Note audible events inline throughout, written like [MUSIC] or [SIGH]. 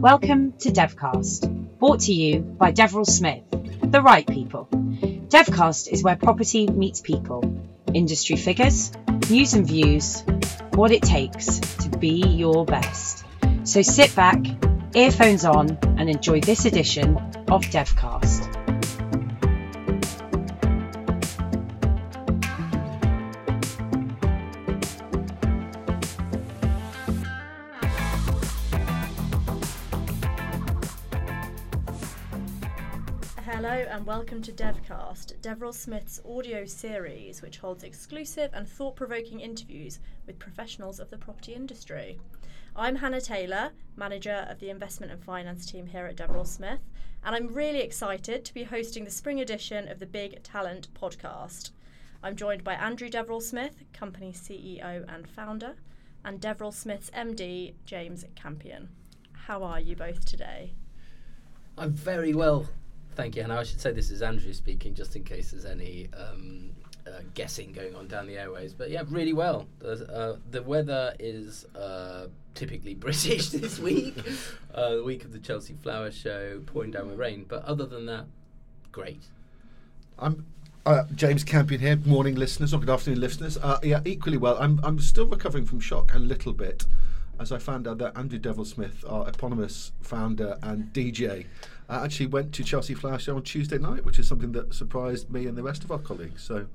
Welcome to Devcast, brought to you by Deverell Smith, the right people. Devcast is where property meets people, industry figures, news and views, what it takes to be your best. So sit back, earphones on, and enjoy this edition of Devcast. Welcome to Devcast, Deverell Smith's audio series, which holds exclusive and thought provoking interviews with professionals of the property industry. I'm Hannah Taylor, manager of the investment and finance team here at Deverell Smith, and I'm really excited to be hosting the spring edition of the Big Talent podcast. I'm joined by Andrew Deverell Smith, company CEO and founder, and Deverell Smith's MD, James Campion. How are you both today? I'm very well, thank you. And I should say this is Andrew speaking, just in case there's any um, uh, guessing going on down the airways. But yeah, really well. The, uh, the weather is uh, typically [LAUGHS] British this week, [LAUGHS] uh, the week of the Chelsea Flower Show, pouring down with rain. But other than that, great. I'm uh, James Campion here. Morning, listeners, or good afternoon, listeners. Uh, yeah, equally well. I'm I'm still recovering from shock a little bit, as I found out that Andrew Deverell Smith, our eponymous founder and DJ, uh, actually went to Chelsea Flower Show on Tuesday night, which is something that surprised me and the rest of our colleagues. So.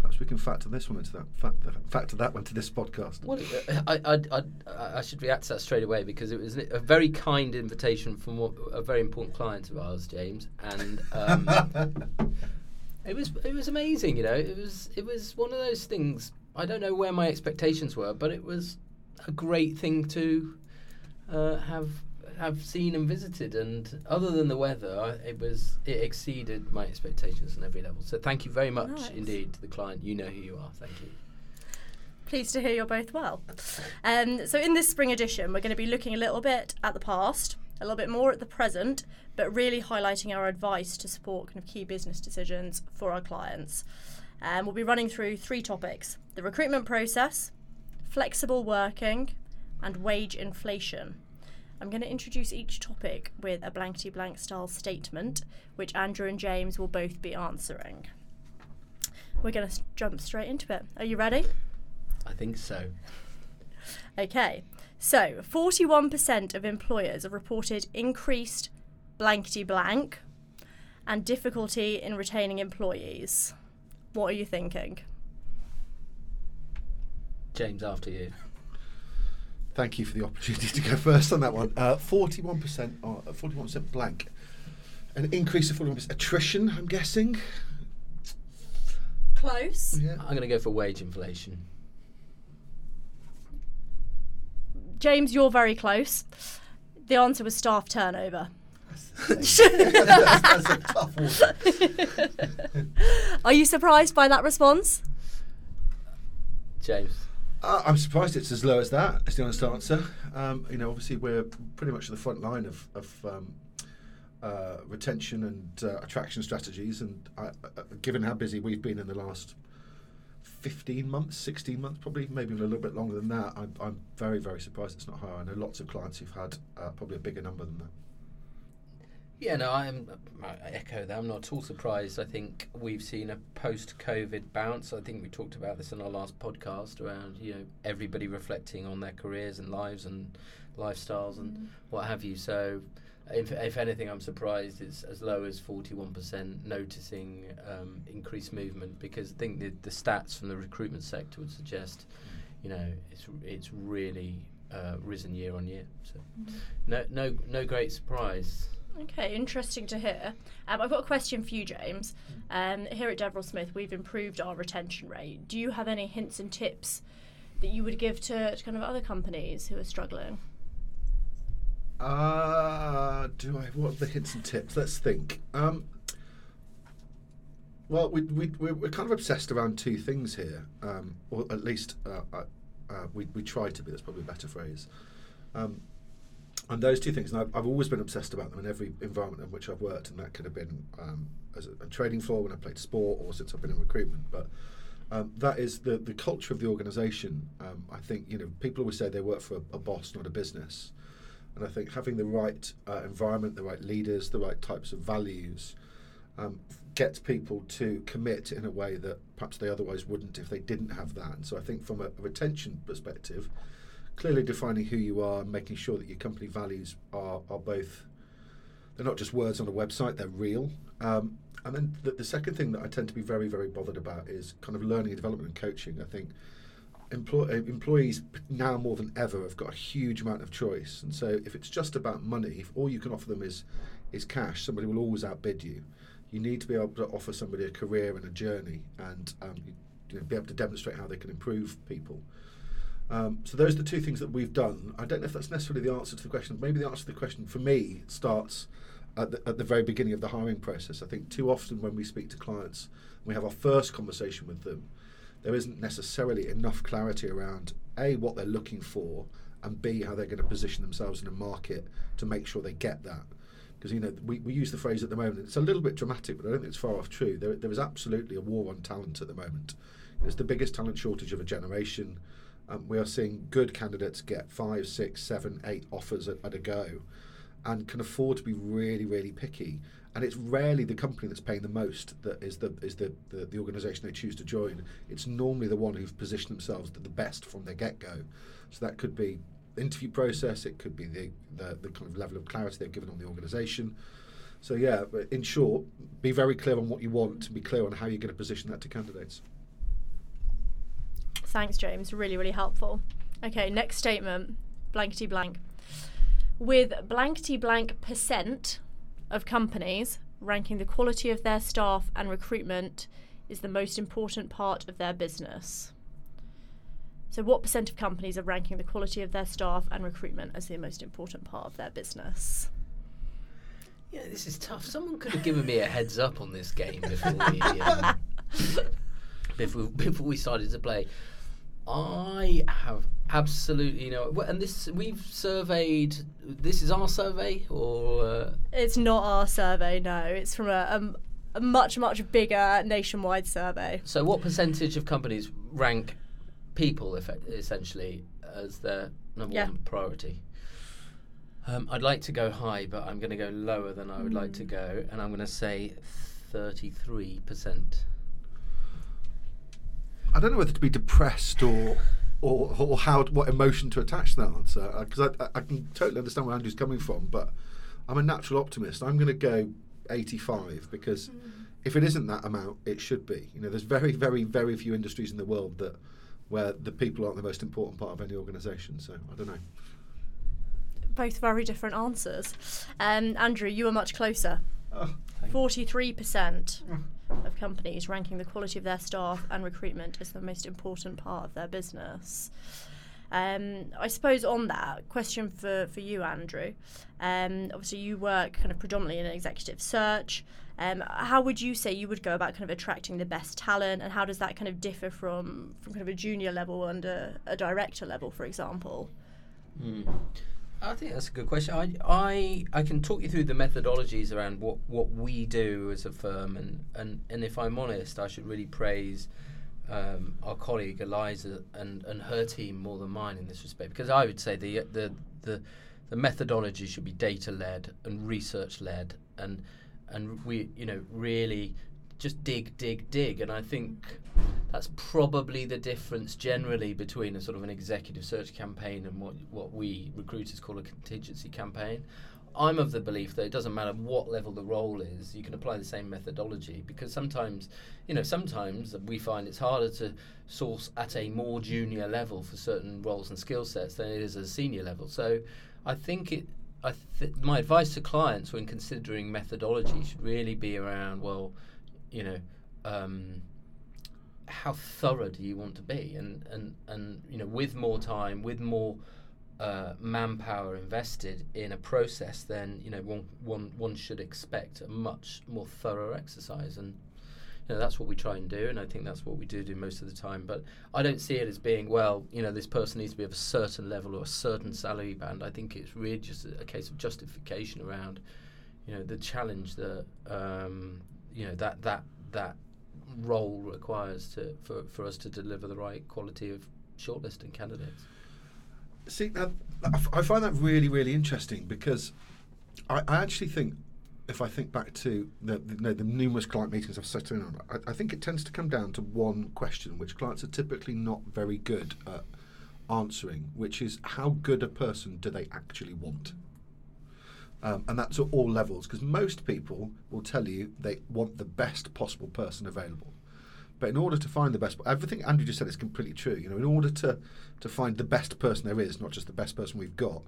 Perhaps we can factor this one into that factor, factor that one to this podcast. Well, I, I, I, I should react to that straight away because it was a very kind invitation from a very important client of ours, James, and um, [LAUGHS] it was it was amazing. You know, it was it was one of those things. I don't know where my expectations were, but it was a great thing to uh, have have seen and visited. And other than the weather, it was it exceeded my expectations on every level. So thank you very much Nice. indeed to the client. You know who you are. Thank you. Pleased to hear you're both well. Um, so, in this spring edition, we're going to be looking a little bit at the past, a little bit more at the present, but really highlighting our advice to support kind of key business decisions for our clients. Um, we'll be running through three topics the recruitment process, flexible working, and wage inflation. I'm going to introduce each topic with a blankety blank style statement, which Andrew and James will both be answering. We're going to jump straight into it. Are you ready? I think so. Okay, so 41% of employers have reported increased blankety blank and difficulty in retaining employees. What are you thinking? James, after you. Thank you for the opportunity to go first on that one. Uh, Forty-one percent, uh, forty-one percent blank, an increase of forty-one percent attrition. I'm guessing. Close. Yeah. I'm going to go for wage inflation. James, you're very close. The answer was staff turnover. that's, [LAUGHS] that's a tough one. [LAUGHS] Are you surprised by that response? James. Uh, I'm surprised it's as low as that. Is the honest answer. Um, you know, obviously we're pretty much at the front line of, of um, uh, retention and uh, attraction strategies, and I, uh, given how busy we've been in the last 15 months, 16 months, probably maybe even a little bit longer than that, I'm, I'm very, very surprised it's not higher. I know lots of clients who've had uh, probably a bigger number than that. Yeah, no, I'm. I echo that. I'm not at all surprised. I think we've seen a post-COVID bounce. I think we talked about this in our last podcast around you know everybody reflecting on their careers and lives and lifestyles and what have you. So, if, if anything, I'm surprised it's as low as 41% noticing um, increased movement because I think the, the stats from the recruitment sector would suggest, you know, it's it's really uh, risen year on year. So, no no no great surprise. Okay, interesting to hear. Um, I've got a question for you, James. Um, here at Deverell Smith, we've improved our retention rate. Do you have any hints and tips that you would give to, to kind of other companies who are struggling? Uh, do I? What are the hints and tips? Let's think. Um, well, we, we, we're, kind of obsessed around two things here, um, or at least uh, uh, we, we try to be. That's probably a better phrase. Um, and those two things, and I've, I've always been obsessed about them in every environment in which I've worked, and that could have been um, as a, a trading floor when I played sport, or since I've been in recruitment. But um, that is the the culture of the organisation. Um, I think you know people always say they work for a, a boss, not a business. And I think having the right uh, environment, the right leaders, the right types of values um, gets people to commit in a way that perhaps they otherwise wouldn't if they didn't have that. And so I think from a, a retention perspective, clearly defining who you are and making sure that your company values are, are both, they're not just words on a website, they're real. Um, and then the, the second thing that I tend to be very, very bothered about is kind of learning and development and coaching. I think employ, uh, employees now more than ever have got a huge amount of choice, and so if it's just about money, if all you can offer them is is cash, somebody will always outbid you. You need to be able to offer somebody a career and a journey, and um, you, know, be able to demonstrate how they can improve people. Um, so those are the two things that we've done. I don't know if that's necessarily the answer to the question. Maybe the answer to the question for me starts at the, at the very beginning of the hiring process. I think too often when we speak to clients, we have our first conversation with them, there isn't necessarily enough clarity around A, what they're looking for, and B, how they're going to position themselves in a market to make sure they get that. Because, you know, we, we use the phrase at the moment, it's a little bit dramatic, but I don't think it's far off true. There, there is absolutely a war on talent at the moment. It's the biggest talent shortage of a generation. Um, we are seeing good candidates get five, six, seven, eight offers at, at a go and can afford to be really, really picky. And it's rarely the company that's paying the most that is the is the, the, the organisation they choose to join. It's normally the one who've positioned themselves the best from their get go. So that could be interview process, it could be the, the, the kind of level of clarity they've given on the organisation. So yeah, in short, be very clear on what you want and be clear on how you're going to position that to candidates. Thanks, James. Really, really helpful. Okay, next statement blankety blank with blankety blank percent of companies ranking the quality of their staff and recruitment is the most important part of their business. So, what percent of companies are ranking the quality of their staff and recruitment as the most important part of their business? Yeah, this is tough. Someone could have given me a heads up on this game before we, um, [LAUGHS] before, before we started to play. I have absolutely no, and this we've surveyed. This is our survey, or uh, it's not our survey. No, it's from a, a, a, much much bigger nationwide survey. So, what percentage of companies rank people essentially as their number yeah. one priority? Um, I'd like to go high, but I'm going to go lower than I would mm. like to hmm. go, and I'm going to say thirty-three percent. I don't know whether to be depressed or or, or how what emotion to attach to that answer because uh, I, I, I, can totally understand where Andrew's coming from, but I'm a natural optimist. I'm going to go 85 because mm. if it isn't that amount, it should be. You know, there's very, very, very few industries in the world that where the people aren't the most important part of any organisation. So I don't know. Both very different answers. Um, Andrew, you were much closer. Oh, 43% of companies ranking the quality of their staff and recruitment as the most important part of their business. Um, I suppose on that question for, for you, Andrew. Um, obviously, you work kind of predominantly in executive search. Um, how would you say you would go about kind of attracting the best talent, and how does that kind of differ from from kind of a junior level and a, a director level, for example? Mm. I think that's a good question. I, I I can talk you through the methodologies around what, what we do as a firm, and, and, and if I'm honest, I should really praise um, our colleague Eliza and, and her team more than mine in this respect, because I would say the the the, the methodology should be data led and research led, and and we you know really just dig dig dig, and I think that's probably the difference generally between a sort of an executive search campaign and what what we recruiters call a contingency campaign. I'm of the belief that it doesn't matter what level the role is, you can apply the same methodology because sometimes, you know, sometimes we find it's harder to source at a more junior level for certain roles and skill sets than it is at a senior level. So I think it I th- my advice to clients when considering methodology should really be around well, you know, um, how thorough do you want to be? And and and you know with more time with more uh, manpower invested in a process then you know one one one should expect a much more thorough exercise. And you know that's what we try and do and I think that's what we do do most of the time. But I don't see it as being well you know this person needs to be of a certain level or a certain salary band. I think it's really just a, case of justification around you know the challenge that um, you know that that that role requires to for, for us to deliver the right quality of shortlisting candidates. See, now, I find that really, really interesting because I, I actually think, if I think back to the, the, the numerous client meetings I've sat in on, I, I think it tends to come down to one question, which clients are typically not very good at answering, which is how good a person do they actually want? Um, and that's at all levels, because most people will tell you they want the best possible person available. But in order to find the best, everything Andrew just said is completely true. You know, in order to to find the best person there is, not just the best person we've got,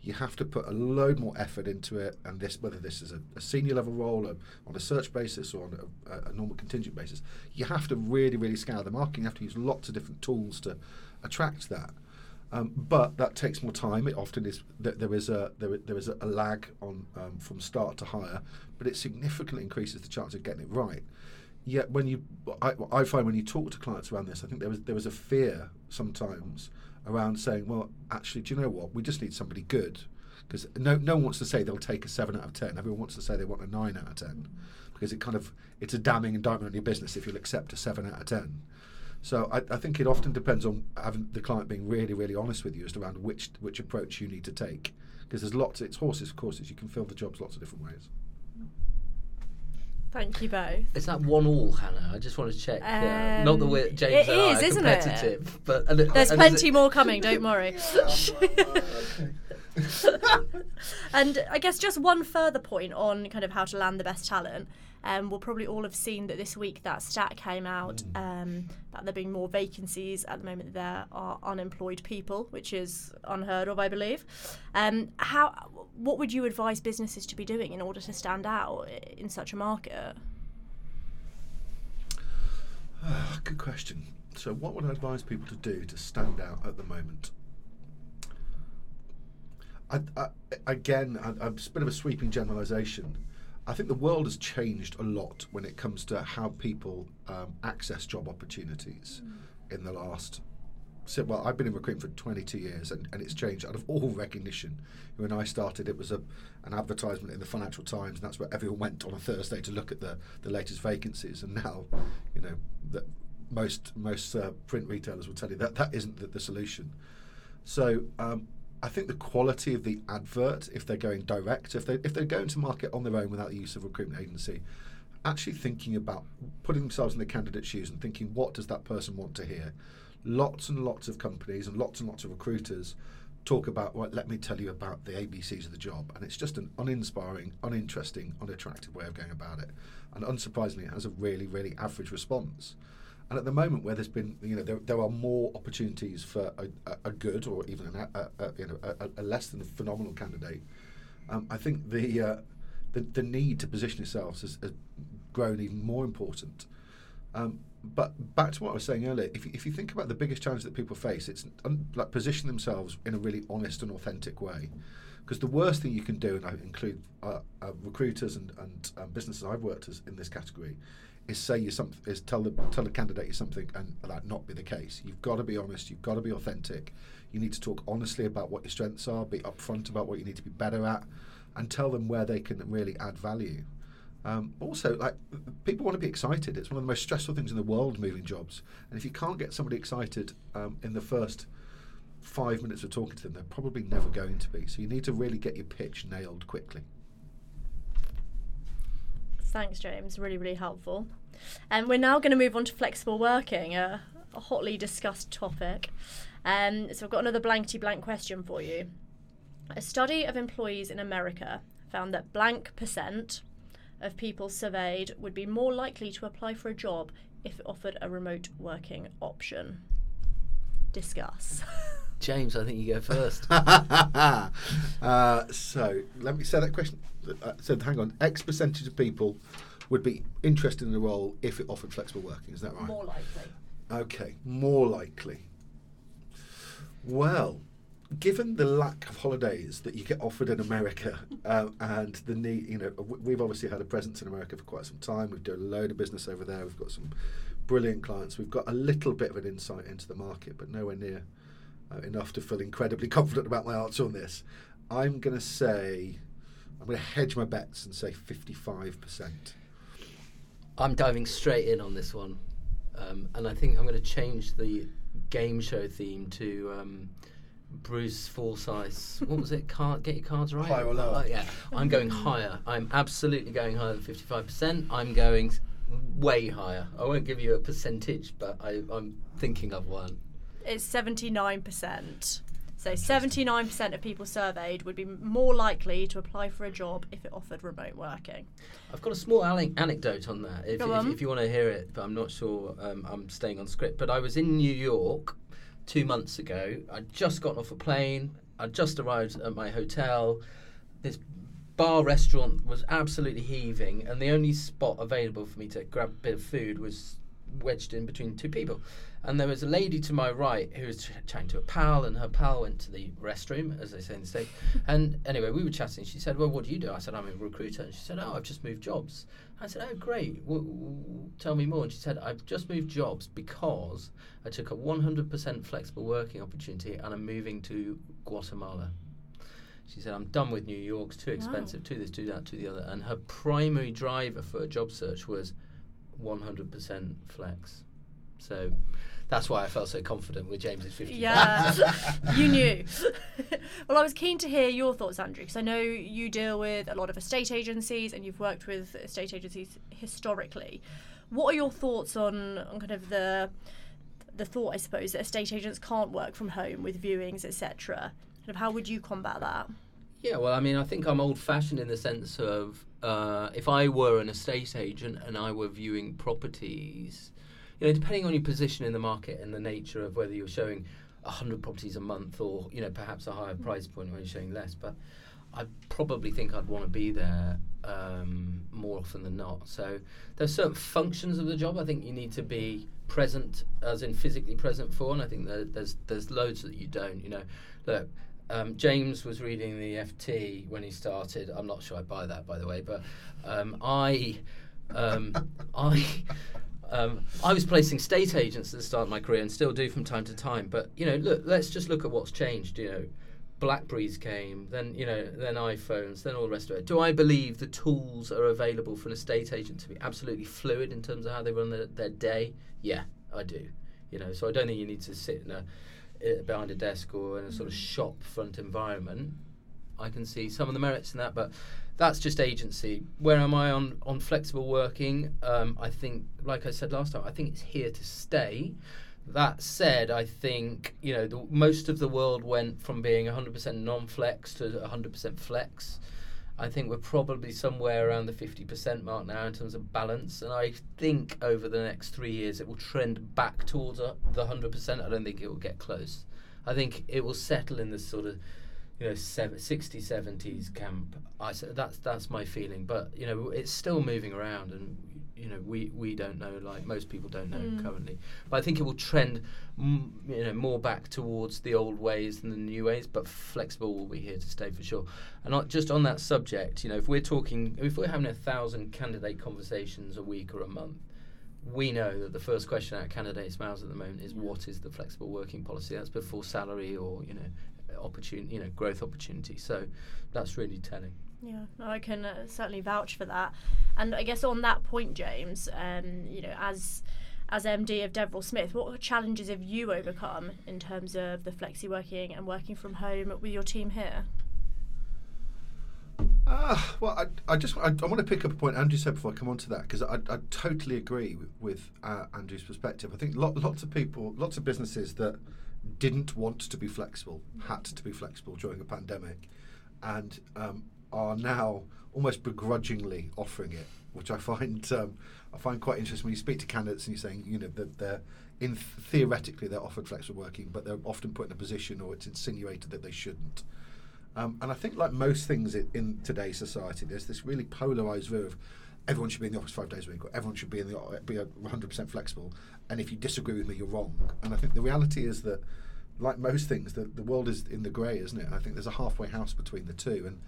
you have to put a load more effort into it. And this, whether this is a, a senior level role or on a search basis or on a, a normal contingent basis, you have to really, really scour the market. You have to use lots of different tools to attract that. Um, but that takes more time. It often is that there is a there, there is a, lag on um, from start to hire, but it significantly increases the chance of getting it right. Yet when you, I, I find when you talk to clients around this, I think there was there was a fear sometimes around saying, well, actually, do you know what? We just need somebody good, because no no one wants to say they'll take a seven out of ten. Everyone wants to say they want a nine out of ten, because it kind of it's a damning indictment on your business if you'll accept a seven out of ten. So I, I, think it often depends on having the client being really, really honest with you as to around which which approach you need to take. Because there's lots, it's horses, courses. You can fill the jobs lots of different ways. Thank you both. Is that one all, Hannah? I just want to check. Um, Not that we're James it is, are isn't competitive, it? but and it- There's and plenty it- more coming, don't worry. [LAUGHS] [LAUGHS] and I guess just one further point on kind of how to land the best talent. Um, we'll probably all have seen that this week that stat came out um, that there being more vacancies at the moment. There are unemployed people, which is unheard of, I believe. Um, how? What would you advise businesses to be doing in order to stand out in such a market? Ah, Good question. So, what would I advise people to do to stand out at the moment? I, I, again, I, I'm a bit of a sweeping generalisation. I think the world has changed a lot when it comes to how people um, access job opportunities in the last. So, well, I've been in recruitment for 22 years, and, and it's changed out of all recognition. When I started, it was a, an advertisement in the Financial Times, and that's where everyone went on a Thursday to look at the, the latest vacancies. And now, you know, that most most uh, print retailers will tell you that that isn't the, the solution. So um, I think the quality of the advert, if they're going direct, if they if they're going to market on their own without the use of a recruitment agency, actually thinking about putting themselves in the candidate's shoes and thinking what does that person want to hear. Lots and lots of companies and lots and lots of recruiters talk about well, let me tell you about the ABCs of the job, and it's just an uninspiring, uninteresting, unattractive way of going about it. And unsurprisingly, it has a really, really average response. And at the moment, where there's been, you know, there, there are more opportunities for a, a, a good or even an, a, a, you know, a, less than phenomenal candidate. Um, I think the, uh, the the need to position yourselves has, has grown even more important. Um, but back to what I was saying earlier, if you, if you think about the biggest challenge that people face, it's un, like position themselves in a really honest and authentic way. Because the worst thing you can do, and I include uh, uh, recruiters and, and um, businesses I've worked as in this category, is say you something, is tell the tell the candidate you something, and that not be the case. You've got to be honest. You've got to be authentic. You need to talk honestly about what your strengths are. Be upfront about what you need to be better at, and tell them where they can really add value. Um, also, like people want to be excited. It's one of the most stressful things in the world, moving jobs. And if you can't get somebody excited um, in the first five minutes of talking to them, they're probably never going to be. So you need to really get your pitch nailed quickly. Thanks, James. Really, really helpful. And we're now going to move on to flexible working, a, a hotly discussed topic. Um, so I've got another blankety blank question for you. A study of employees in America found that blank percent of people surveyed would be more likely to apply for a job if it offered a remote working option. Discuss. [LAUGHS] James, I think you go [LAUGHS] first. uh, so let me say that question. Uh, so hang on, X percentage of people would be interested in the role if it offered flexible working. Is that right? more likely. Okay, more likely. Well, given the lack of holidays that you get offered in America [LAUGHS] um, and the need, you know, we've obviously had a presence in America for quite some time. We've done a load of business over there. We've got some brilliant clients. We've got a little bit of an insight into the market, but nowhere near uh, enough to feel incredibly [LAUGHS] confident about my answer on this. I'm going to say, I'm going to hedge my bets and say 55%. I'm diving straight in on this one, um, and I think I'm going to change the game show theme to um, Bruce Forsyth. What was it? [LAUGHS] Card, get your cards right. Higher or lower? Uh, yeah, I'm going higher. I'm absolutely going higher than 55%. I'm going way higher. I won't give you a percentage, but I, I'm thinking of one. It's 79%. So 79% of people surveyed would be more likely to apply for a job if it offered remote working. I've got a small ale- anecdote on that, if, Go if, if you want to hear it, but I'm not sure um, I'm staying on script. But I was in New York two months ago. I'd just gotten off a plane. I'd just arrived at my hotel. This bar restaurant was absolutely heaving, and the only spot available for me to grab a bit of food was wedged in between two people. And there was a lady to my right who was ch- chatting to a pal, and her pal went to the restroom, as they say in the States. [LAUGHS] And anyway, we were chatting. She said, Well, what do you do? I said, I'm a recruiter. And she said, Oh, I've just moved jobs. I said, Oh, great. W- w- tell me more. And she said, I've just moved jobs because I took a 100% flexible working opportunity and I'm moving to Guatemala. She said, I'm done with New York, it's too expensive, to this, to that, to the other. And her primary driver for a job search was 100% flex. So that's why I felt so confident with James's 50. Yeah, [LAUGHS] you knew. [LAUGHS] well, I was keen to hear your thoughts, Andrew, because I know you deal with a lot of estate agencies and you've worked with estate agencies historically. What are your thoughts on, on kind of the the thought, I suppose, that estate agents can't work from home with viewings, etc. Kind of how would you combat that? Yeah, well, I mean, I think I'm old fashioned in the sense of uh, if I were an estate agent and I were viewing properties, you know, depending on your position in the market and the nature of whether you're showing 100 properties a month or, you know, perhaps a higher price point when you're showing less, but I probably think I'd want to be there um, more often than not. So there's certain functions of the job I think you need to be present, as in physically present for, and I think there's there's loads that you don't. You know, look. Um, James was reading the FT when he started. I'm not sure I buy that, by the way, but um, I, um, [LAUGHS] I, um, I was placing state agents at the start of my career and still do from time to time. But you know, look, let's just look at what's changed. You know, Blackberries came, then you know, then iPhones, then all the rest of it. Do I believe the tools are available for an estate agent to be absolutely fluid in terms of how they run their, their day? Yeah, I do. You know, so I don't think you need to sit in a uh, behind a desk or in a sort of shop front environment. I can see some of the merits in that, but that's just agency. Where am I on on flexible working? Um, I think, like I said last time, I think it's here to stay. That said, I think you know the, most of the world went from being 100% non-flex to 100% flex. I think we're probably somewhere around the 50% mark now in terms of balance, and I think over the next three years it will trend back towards uh, the 100%. I don't think it will get close. I think it will settle in this sort of you know, sev- 60, 70s camp. I that's that's my feeling, but you know, it's still moving around, and you know, we, we don't know, like most people don't know Mm. currently. But I think it will trend, m- you know, more back towards the old ways than the new ways. But flexible will be here to stay for sure. And not just on that subject, you know, if we're talking, if we're having a thousand candidate conversations a week or a month. We know that the first question out of candidates' mouths at the moment is what is the flexible working policy? That's before salary or you know opportunity, you know, growth opportunity. So that's really telling. Yeah, no, I can uh, certainly vouch for that. And I guess on that point, James, um, you know, as as MD of Deverell Smith, what challenges have you overcome in terms of the flexi working and working from home with your team here? Ah, well, I, I just I, I want to pick up a point Andrew said before I come on to that because I, I totally agree with, with uh, Andrew's perspective. I think lo- lots of people, lots of businesses that didn't want to be flexible had to be flexible during a pandemic, and um, are now almost begrudgingly offering it, which I find um, I find quite interesting. When you speak to candidates and you're saying, you know, that they're in theoretically they're offered flexible working, but they're often put in a position or it's insinuated that they shouldn't. Um, and I think, like most things in, in today's society, there's this really polarized view of everyone should be in the office five days a week, or everyone should be in the be 100% flexible. And if you disagree with me, you're wrong. And I think the reality is that, like most things, the, the world is in the grey, isn't it? And I think there's a halfway house between the two, and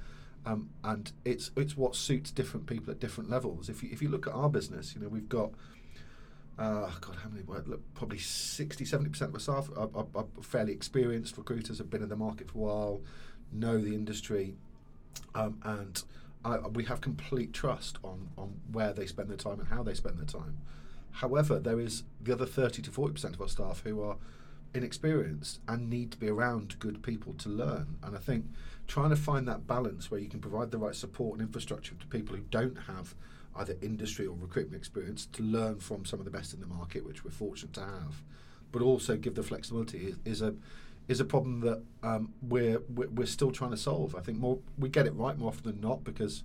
um, and it's it's what suits different people at different levels. If you if you look at our business, you know, we've got uh, God, how many? Look, probably 60, 70% of our staff are, are, are fairly experienced recruiters, have been in the market for a while, know the industry, um, and I, we have complete trust on, on where they spend their time and how they spend their time. However, there is the other 30 to 40% of our staff who are inexperienced and need to be around good people to learn. And I think trying to find that balance where you can provide the right support and infrastructure to people who don't have either industry or recruitment experience to learn from some of the best in the market, which we're fortunate to have, but also give the flexibility is, is a is a problem that um, we're, we're still trying to solve. I think more we get it right more often than not because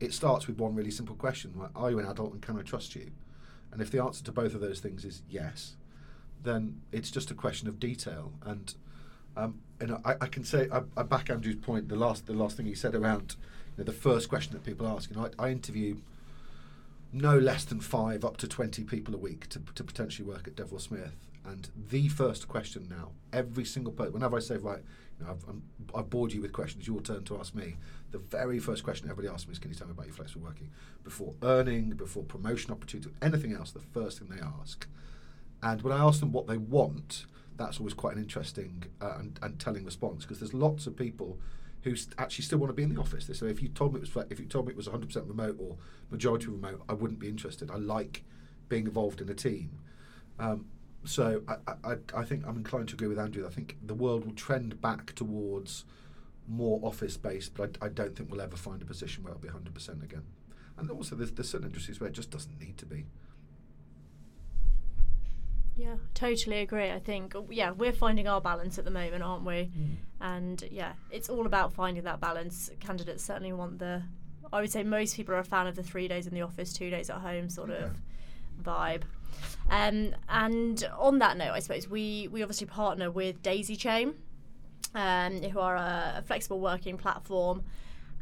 it starts with one really simple question: like, Are you an adult and can I trust you? And if the answer to both of those things is yes, then it's just a question of detail. And um, and I, I can say I, I back Andrew's point. The last the last thing he said around you know, the first question that people ask. You know, I, I interview no less than five up to 20 people a week to, to potentially work at Deverell Smith. And the first question now, every single person, whenever I say, right, you know, I've, I'm, I've bored you with questions, your turn to ask me, the very first question everybody asks me is, can you tell me about your flexible working? Before earning, before promotion opportunity, anything else, the first thing they ask. And when I ask them what they want, that's always quite an interesting uh, and, and telling response because there's lots of people who st- actually still want to be in the office. They say if you told me it was if you told me it was 100% remote or majority remote, I wouldn't be interested. I like being involved in a team. Um, so I, I, I think I'm inclined to agree with Andrew. I think the world will trend back towards more office based, but I, I don't think we'll ever find a position where it'll be 100% again. And also, there's, there's certain industries where it just doesn't need to be. Yeah, totally agree. I think oh, yeah, we're finding our balance at the moment, aren't we? Mm. And yeah, it's all about finding that balance. Candidates certainly want the. I would say most people are a fan of the three days in the office, two days at home sort of vibe. Um, and on that note, I suppose we we obviously partner with Daisy Chain, um, who are a, a flexible working platform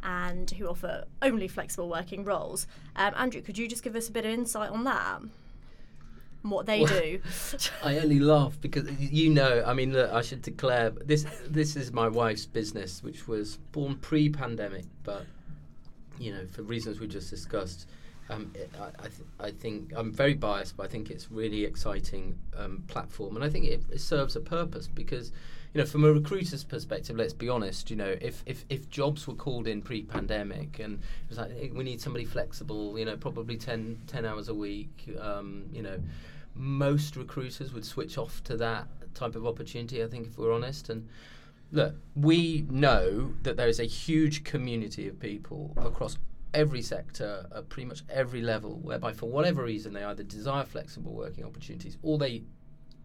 and who offer only flexible working roles. Um, Andrew, could you just give us a bit of insight on that? What they Well, do? [LAUGHS] [LAUGHS] I only laugh because you know. I mean, look, I should declare this. This is my wife's business, which was born pre-pandemic, but you know, for reasons we just discussed. Um, it, I, I, th- I think I'm very biased, but I think it's really exciting um, platform, and I think it, it serves a purpose because, you know, from a recruiter's perspective, let's be honest. You know, if if, if jobs were called in pre-pandemic and it was like we need somebody flexible, you know, probably 10, 10 hours a week, um, you know, most recruiters would switch off to that type of opportunity. I think, if we're honest, and look, we know that there is a huge community of people across every sector at pretty much every level whereby for whatever reason they either desire flexible working opportunities or they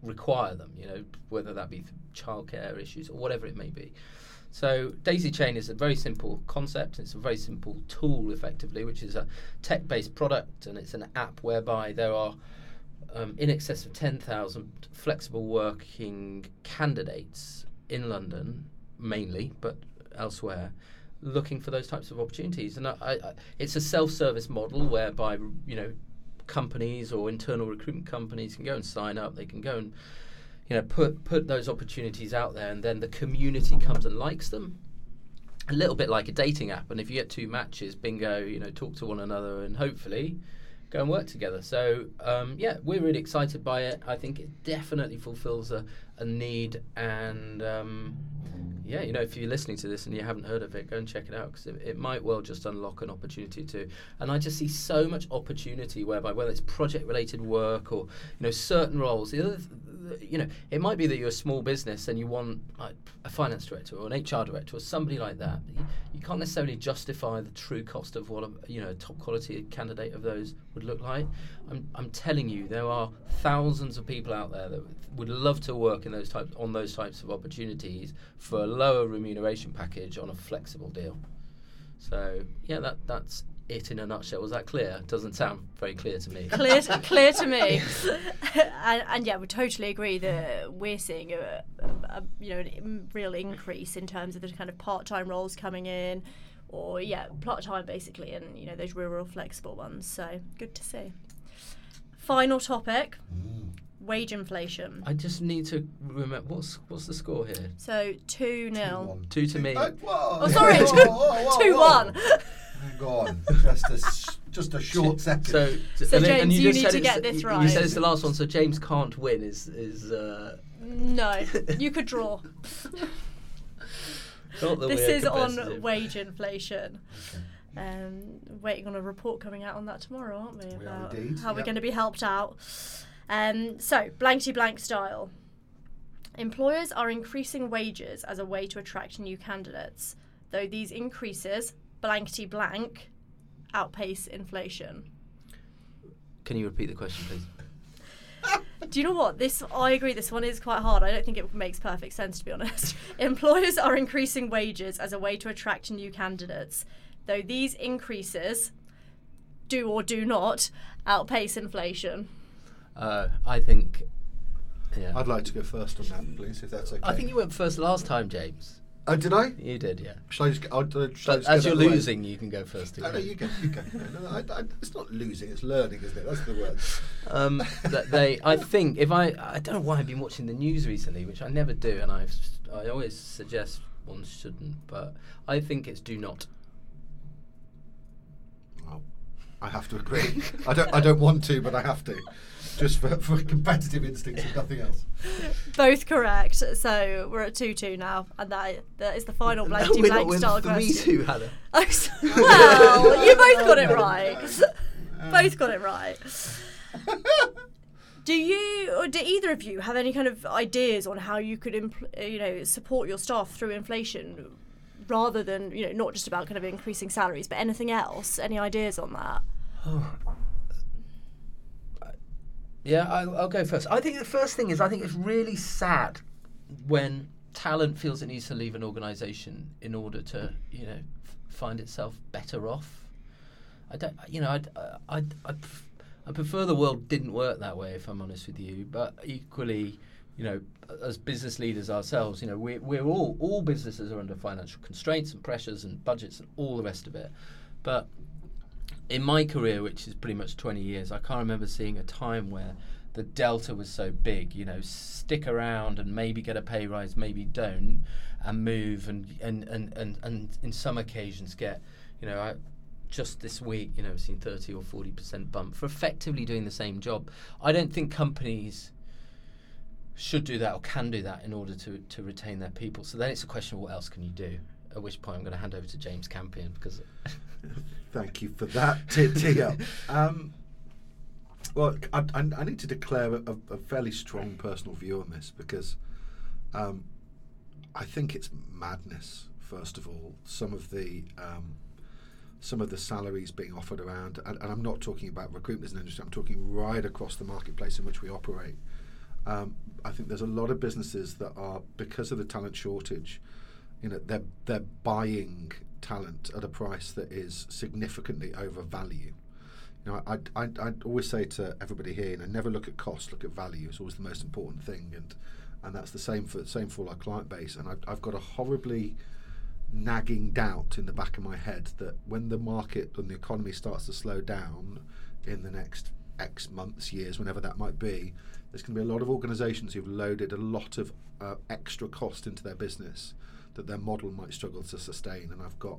require them you know whether that be childcare issues or whatever it may be. So daisy chain is a very simple concept. It's a very simple tool effectively which is a tech-based product and it's an app whereby there are um, in excess of 10,000 flexible working candidates in London, mainly, but elsewhere, looking for those types of opportunities. And I, I, it's a self-service model whereby you know companies or internal recruitment companies can go and sign up. They can go and you know put put those opportunities out there, and then the community comes and likes them. A little bit like a dating app, and if you get two matches, bingo, you know, talk to one another, and hopefully go and work together. So um, yeah, we're really excited by it. I think it definitely fulfills a, a need, and um, yeah, you know, if you're listening to this and you haven't heard of it, go and check it out because it, it might well just unlock an opportunity too. And I just see so much opportunity whereby whether it's project-related work or you know certain roles. The other, th- you know, it might be that you're a small business and you want like, a finance director or an HR director or somebody like that. You, can't necessarily justify the true cost of what a you know a top quality candidate of those would look like. I'm, I'm telling you, there are thousands of people out there that would love to work in those types on those types of opportunities for a lower remuneration package on a flexible deal. So yeah, that that's it in a nutshell. Was that clear? Doesn't sound very clear to me. clear, to, clear to me. [LAUGHS] [LAUGHS] and, and yeah, we totally agree that we're seeing a, a, a you know a real increase in terms of the kind of part-time roles coming in, or yeah, part-time basically, and you know those real, real flexible ones. So good to see. Final topic: wage inflation. I just need to remember what's what's the score here. So two 0 Two to me. Uh, whoa. Oh, sorry, Whoa, [LAUGHS] two, whoa, whoa, two one. Hang on, just a s- just a short second. So, So, and then- and James, you just need said to it's- get this right. You said it's the last one, so James can't win. Is is uh, No, you could draw. [LAUGHS] not that this is on wage inflation. Um, waiting on a report coming out on that tomorrow, aren't we? We are About indeed, how we're going to be helped out. Um, so, blankety blank style. Employers are increasing wages as a way to attract new candidates, though these increases, blankety blank, outpace inflation. Can you repeat the question, please? [LAUGHS] Do you know what? This I agree. This one is quite hard. I don't think it makes perfect sense to be honest. [LAUGHS] Employers are increasing wages as a way to attract new candidates, though these increases do or do not outpace inflation. Uh, I think. Yeah. I'd like to go first on that, please, if that's okay. I think you went first last time, James. Oh, did I? You did, yeah. Shall I just? Get, I'll, shall I just as you're the way? losing, you can go first. No, no, you go. You go. No, no, I, I, it's not losing; it's learning, isn't it? That's the word. um, that they, I think, if I, I don't know why I've been watching the news recently, which I never do, and I've, I always suggest one shouldn't, but I think it's do not. Well, I have to agree. I don't. I don't want to, but I have to, just for, for competitive instincts and nothing else. Both correct. So we're at two two now, and that that is the final blankety We're not blank with style three question. two, Hannah. Oh, well, you both got it right. both got it right. Do you, or do either of you have any kind of ideas on how you could, impl- you know, support your staff through inflation, rather than you know not just about kind of increasing salaries, but anything else? Any ideas on that? Yeah, I'll, I'll go first. I think the first thing is I think it's really sad when talent feels it needs to leave an organisation in order to, you know, f- find itself better off. I don't, you know, I'd, uh, I'd, I'd, pref- I prefer the world didn't work that way, if I'm honest with you. But equally, you know, as business leaders ourselves, you know, we're, we're all, all businesses are under financial constraints and pressures and budgets and all the rest of it. But in my career, which is pretty much 20 years, I can't remember seeing a time where the delta was so big. You know, stick around and maybe get a pay rise, maybe don't, and move, and and and and, and in some occasions get, you know, I. Just this week, you know, seen 30 or 40% bump for effectively doing the same job. I don't think companies should do that or can do that in order to, to retain their people. So then it's a question of what else can you do? At which point I'm going to hand over to James Campion because Thank you for that, Tia. Um, well, I, I, I need to declare a, a fairly strong personal view on this because um, I think it's madness. First of all, some of the um, some of the salaries being offered around, and, and I'm not talking about recruitment as an industry. I'm talking right across the marketplace in which we operate. Um, I think there's a lot of businesses that are because of the talent shortage, you know, they're they're buying talent at a price that is significantly over value. You know, I I I always say to everybody here, you know, never look at cost, look at value. It's always the most important thing, and and that's the same for same for our client base. And I've, I've got a horribly nagging doubt in the back of my head that when the market and the economy starts to slow down in the next X months, years, whenever that might be, there's going to be a lot of organisations who've loaded a lot of uh, extra cost into their business that their model might struggle to sustain. And I've got,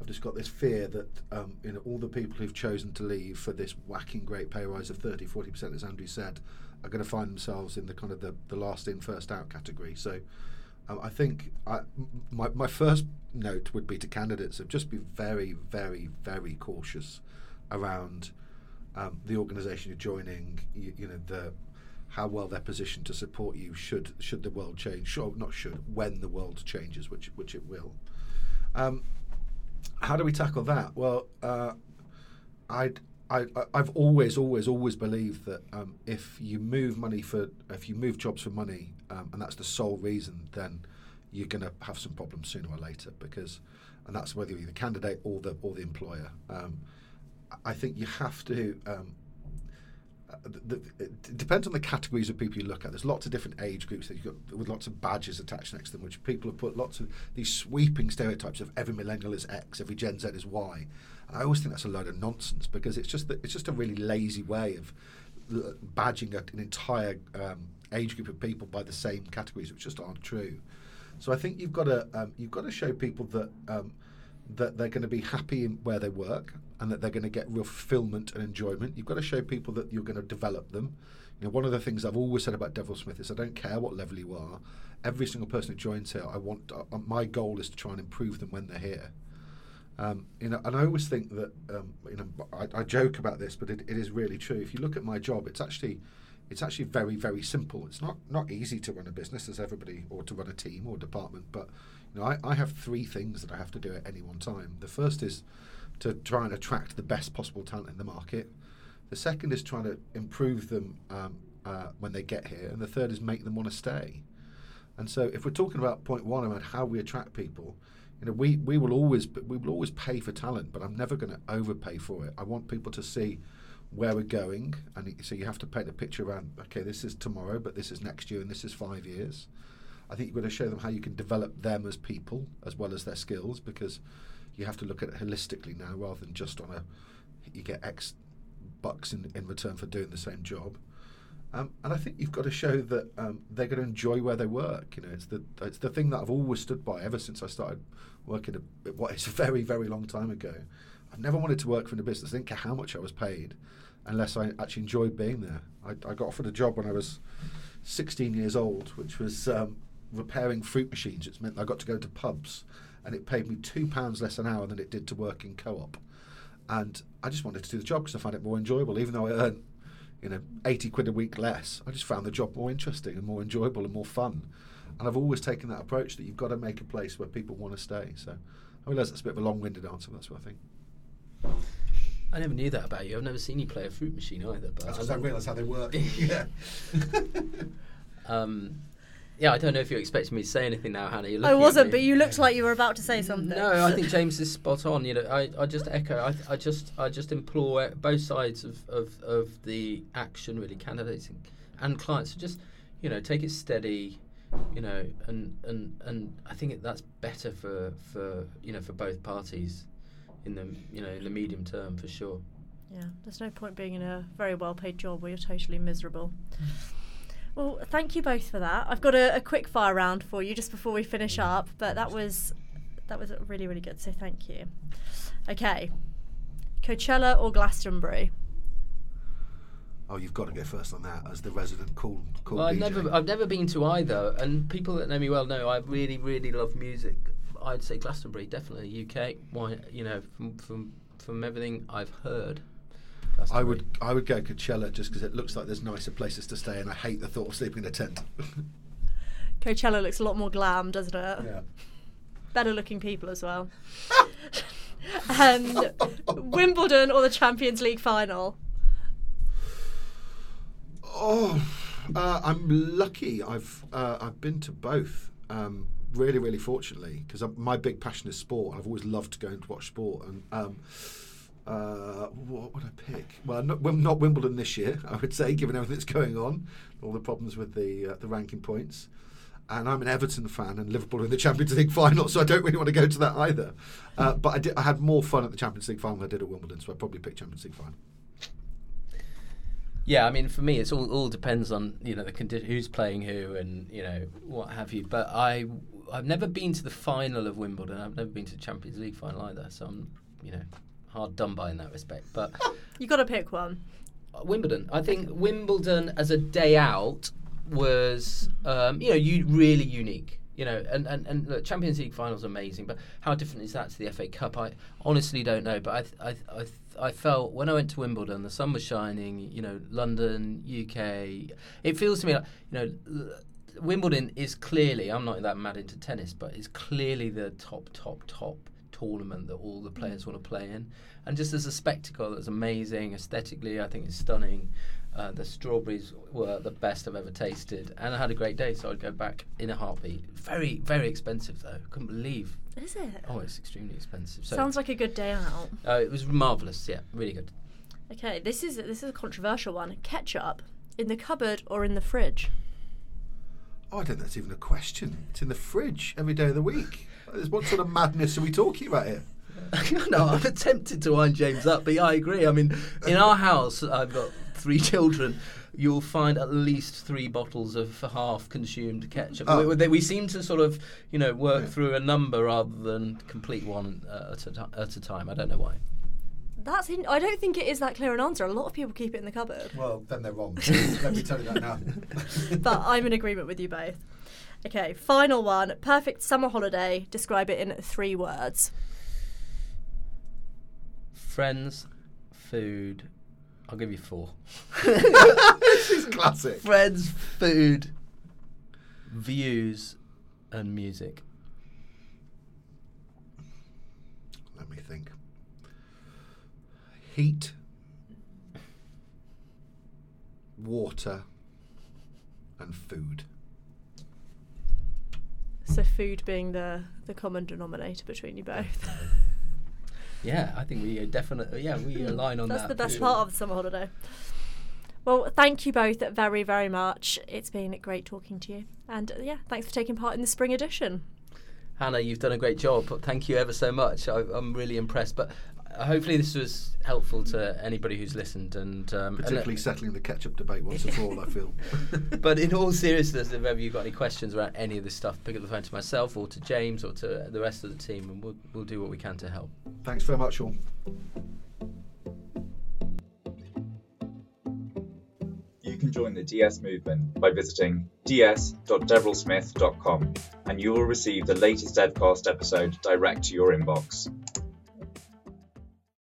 I've just got this fear that um, you know all the people who've chosen to leave for this whacking great pay rise of 30, 40 percent, as Andrew said, are going to find themselves in the kind of the, the last in, first out category. So. Um, I think I, my, my first note would be to candidates of just be very, very, very cautious around um, the organisation you're joining. You, you know the how well they're positioned to support you should should the world change. Sure, not should when the world changes, which which it will. Um, how do we tackle that? Well, uh. I, I- I've always, always, always believed that um, if you move money for, if you move jobs for money, um, and that's the sole reason, then you're going to have some problems sooner or later because, and that's whether you're the candidate or the or the employer. Um, I- think you have to. Um, the, the, it depends on the categories of people you look at. There's lots of different age groups that you've got with lots of badges attached next to them, which people have put lots of these sweeping stereotypes of every millennial is X, every Gen Z is Y. I always think that's a load of nonsense because it's just that it's just a really lazy way of badging an entire um, age group of people by the same categories, which just aren't true. So I think you've got to um, you've got to show people that um, that they're going to be happy in where they work and that they're going to get real fulfillment and enjoyment. You've got to show people that you're going to develop them. You know, one of the things I've always said about Deverell Smith is I don't care what level you are. Every single person who joins here, I want uh, my goal is to try and improve them when they're here. Um, you know, and I always think that um, you know I, I joke about this, but it, it is really true. If you look at my job, it's actually it's actually very very simple. It's not not easy to run a business as everybody or to run a team or department, but know I, I have three things that I have to do at any one time. The first is to try and attract the best possible talent in the market. The second is trying to improve them um, uh, when they get here, and the third is make them want to stay. And so, if we're talking about point one about how we attract people, you know, we, we will always we will always pay for talent, but I'm never going to overpay for it. I want people to see where we're going, and so you have to paint a picture around. Okay, this is tomorrow, but this is next year, and this is five years. I think you've got to show them how you can develop them as people as well as their skills, because you have to look at it holistically now rather than just on a you get X bucks in, in return for doing the same job. Um, and I think you've got to show that um, they're going to enjoy where they work. You know, it's the it's the thing that I've always stood by ever since I started working at what is a very very long time ago. I've never wanted to work for a business. I didn't care how much I was paid, unless I actually enjoyed being there. I, I got offered a job when I was 16 years old, which was um, repairing fruit machines. It meant I got to go to pubs, and it paid me two pounds less an hour than it did to work in co-op. And I just wanted to do the job because I found it more enjoyable, even though I earned you know, 80 quid a week less. I just found the job more interesting and more enjoyable and more fun. And I've always taken that approach that you've got to make a place where people want to stay. So I realise that's a bit of a long winded answer, but that's what I think. I never knew that about you. I've never seen you play a fruit machine either. But That's because I, realise how they work. yeah. [LAUGHS] [LAUGHS] um, yeah, I don't know if you're expecting me to say anything now, Hannah. You're I wasn't, but you looked like you were about to say something. No, I think James is spot on. You know, I, I just echo. I, I just I just implore both sides of, of, of the action, really, candidates and, and clients to just, you know, take it steady, you know, and and and I think that's better for for you know for both parties, in the you know in the medium term for sure. Yeah, there's no point being in a very well paid job where you're totally miserable. [LAUGHS] Well, thank you both for that. I've got a, a quick fire round for you just before we finish up, but that was that was really really good. So thank you. Okay, Coachella or Glastonbury? Oh, you've got to go first on that as the resident cool, cool Well, I've DJ. never I've never been to either, and people that know me well know I really really love music. I'd say Glastonbury definitely UK. Why you know from from from everything I've heard. I would I would go Coachella just because it looks like there's nicer places to stay, and I hate the thought of sleeping in a tent. [LAUGHS] Coachella looks a lot more glam, doesn't it? yeah. Better looking people as well. [LAUGHS] um, Wimbledon or the Champions League final? Oh, uh, I'm lucky. I've uh, I've been to both. Um, really, really fortunately, because my big passion is sport. I've always loved going to go and watch sport. And um, uh, what would I pick? Well, not, not Wimbledon this year. [LAUGHS] I would say, given everything that's going on, all the problems with the uh, the ranking points. And I'm an Everton fan, and Liverpool in the [LAUGHS] Champions League final, so I don't really want to go to that either. Uh, but I, did, I had more fun at the Champions League final than I did at Wimbledon, so I'd probably pick Champions League final. Yeah, I mean, for me, it's all all depends on you know the who's playing who and you know what have you. But I I've never been to the final of Wimbledon. I've never been to the Champions League final either. So I'm you know hard done by in that respect. But [LAUGHS] You got to pick one. uh, Wimbledon, I think Wimbledon as a day out was um, you know you really unique. You know, and, and, and look, Champions League finals amazing, but how different is that to the FA Cup? I honestly don't know. But I, I, I, I felt when I went to Wimbledon, the sun was shining. You know, London, UK. It feels to me like you know, Wimbledon is clearly. I'm not that mad into tennis, but it's clearly the top, top, top tournament that all the players want to play in. And just as a spectacle, it's amazing aesthetically. I think it's stunning. Uh, the strawberries were the best I've ever tasted, and I had a great day. So I'd go back in a heartbeat. Very, very expensive though. Couldn't believe. Is it? Oh, it's extremely expensive. So Sounds like a good day out. uh, it was marvelous. Yeah, really good. Okay, this is this is a controversial one. Ketchup in the cupboard or in the fridge? Oh, I don't think that's even a question. It's in the fridge every day of the week. What sort of madness are we talking about here? [LAUGHS] no, I'm tempted to wind James up, but yeah, I agree. I mean, in our house, I've got three [LAUGHS] children. You'll find at least three bottles of half-consumed ketchup. Oh. We, we- we seem to sort of, you know, work Yeah. through a number rather than complete one uh, at, a at a time. I don't know why. That's in, I don't think it is that clear an answer. A lot of people keep it in the cupboard, Well, then they're wrong. [LAUGHS] Let me tell you that now. but I'm in agreement with you both. Okay, final one. Perfect summer holiday. Describe it in three words. Friends, food, I'll give you four. [LAUGHS] this is classic. Friends, food, views, and music. Let me think. Heat, water, and food. So food being the the common denominator between you both. Yeah, [LAUGHS] I think we definitely yeah we align on That's that. That's the best part of the summer holiday. Well, thank you both very, very much. It's been great talking to you. And uh, yeah, thanks for taking part in the spring edition. Hannah, you've done a great job. Thank you ever so much. I, I'm really impressed. But hopefully this was helpful to anybody who's listened. And um, and, uh, Particularly settling the ketchup debate once and for all, I feel. [LAUGHS] but in all seriousness, if ever you've got any questions around any of this stuff, pick up the phone to myself or to James or to the rest of the team, and we'll we'll do what we can to help. Thanks very much, all. You can join the DS movement by visiting ds.deverellsmith.com and you will receive the latest Devcast episode direct to your inbox.